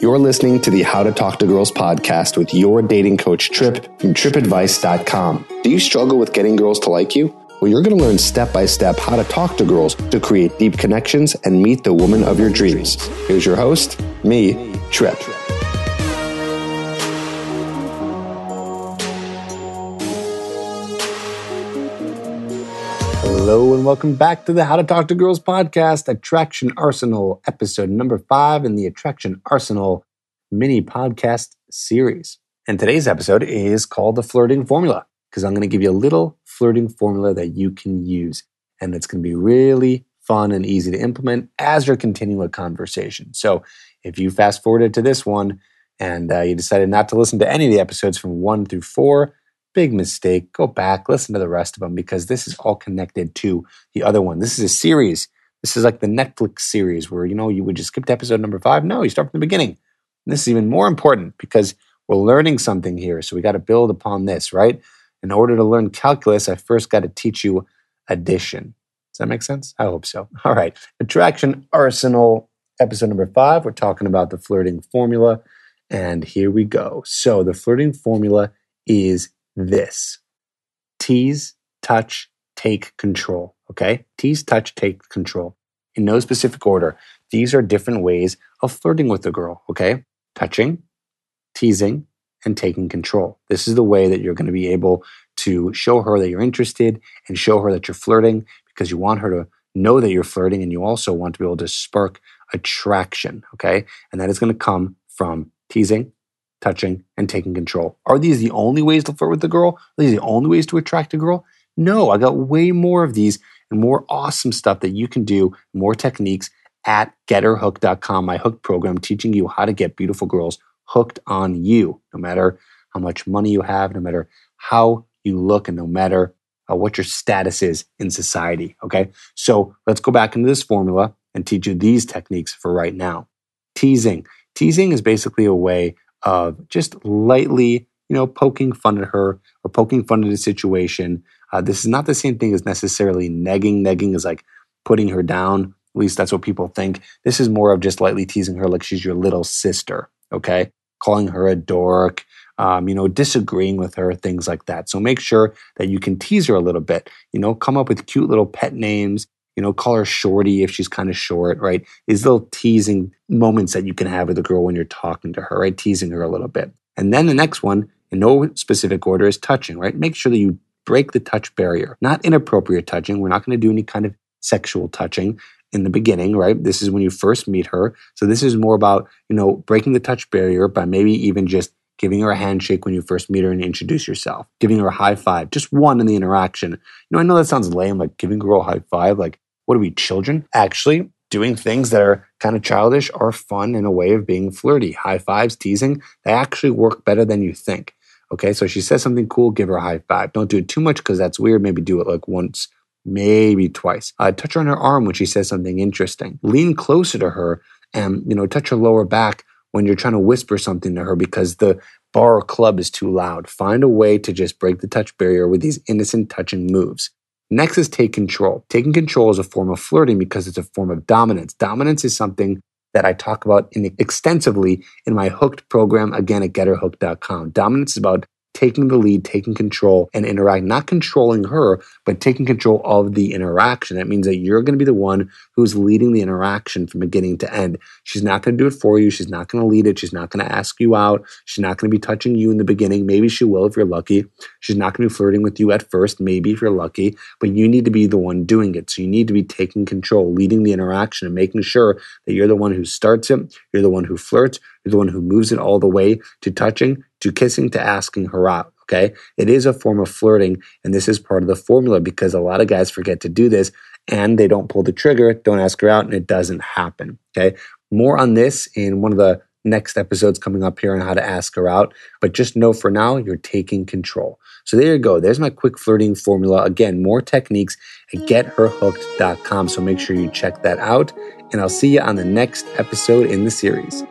You're listening to the How to Talk to Girls podcast with your dating coach, Tripp from trippadvice.com. Do you struggle with getting girls to like you? Well, you're going to learn step by step how to talk to girls to create deep connections and meet the woman of your dreams. Here's your host, me, Tripp. Hello and welcome back to the How to Talk to Girls podcast, Attraction Arsenal, episode number five in the Attraction Arsenal mini podcast series. And today's episode is called the Flirting Formula because I'm going to give you a little flirting formula that you can use. And it's going to be really fun and easy to implement as you're continuing a conversation. So if you fast forwarded to this one and uh, you decided not to listen to any of the episodes from one through four, Big mistake. Go back, listen to the rest of them because this is all connected to the other one. This is a series. This is like the Netflix series where, you know, you would just skip to episode number five. No, you start from the beginning. And this is even more important because we're learning something here. So we got to build upon this, right? In order to learn calculus, I first got to teach you addition. Does that make sense? I hope so. All right. Attraction Arsenal, episode number five. We're talking about the flirting formula. And here we go. So the flirting formula is this tease, touch, take control. Okay? Tease, touch, take control. In no specific order. These are different ways of flirting with the girl. Okay? Touching, teasing, and taking control. This is the way that you're going to be able to show her that you're interested and show her that you're flirting because you want her to know that you're flirting and you also want to be able to spark attraction. Okay? And that is going to come from teasing, touching, and taking control. Are these the only ways to flirt with a girl? Are these the only ways to attract a girl? No, I got way more of these and more awesome stuff that you can do, more techniques at getherhooked.com, my hook program teaching you how to get beautiful girls hooked on you, no matter how much money you have, no matter how you look, and no matter uh, what your status is in society. Okay. So let's go back into this formula and teach you these techniques for right now. Teasing. Teasing is basically a way of just lightly, you know, poking fun at her or poking fun at a situation. Uh, this is not the same thing as necessarily negging. Negging is like putting her down. At least that's what people think. This is more of just lightly teasing her like she's your little sister, okay? Calling her a dork, um, you know, disagreeing with her, things like that. So make sure that you can tease her a little bit. You know, come up with cute little pet names you know, call her shorty if she's kind of short, right? These little teasing moments that you can have with a girl when you're talking to her, right? Teasing her a little bit. And then the next one, in no specific order, is touching, right? Make sure that you break the touch barrier. Not inappropriate touching. We're not going to do any kind of sexual touching in the beginning, right? This is when you first meet her. So this is more about, you know, breaking the touch barrier by maybe even just giving her a handshake when you first meet her and introduce yourself, giving her a high five, just one in the interaction. You know, I know that sounds lame, like giving a girl a high five. Like, what are we, children? Actually, doing things that are kind of childish are fun in a way of being flirty. High fives, teasing, they actually work better than you think. Okay, so she says something cool, give her a high five. Don't do it too much because that's weird. Maybe do it like once, maybe twice. Uh, touch her on her arm when she says something interesting. Lean closer to her and you know touch her lower back when you're trying to whisper something to her because the bar or club is too loud. Find a way to just break the touch barrier with these innocent touching moves. Next is take control. Taking control is a form of flirting because it's a form of dominance. Dominance is something that I talk about in extensively in my hooked program, again at getherhooked.com. Dominance is about taking the lead, taking control, and interact, not controlling her, but taking control of the interaction. That means that you're going to be the one who's leading the interaction from beginning to end. She's not going to do it for you. She's not going to lead it. She's not going to ask you out. She's not going to be touching you in the beginning. Maybe she will if you're lucky. She's not going to be flirting with you at first, maybe if you're lucky, but you need to be the one doing it. So you need to be taking control, leading the interaction, and making sure that you're the one who starts it, you're the one who flirts, you're the one who moves it all the way to touching, to kissing, to asking her out. Okay. It is a form of flirting. And this is part of the formula because a lot of guys forget to do this and they don't pull the trigger, don't ask her out, and it doesn't happen. Okay. More on this in one of the next episodes coming up here on how to ask her out. But just know for now, you're taking control. So there you go. There's my quick flirting formula. Again, more techniques at getherhooked.com. So make sure you check that out. And I'll see you on the next episode in the series.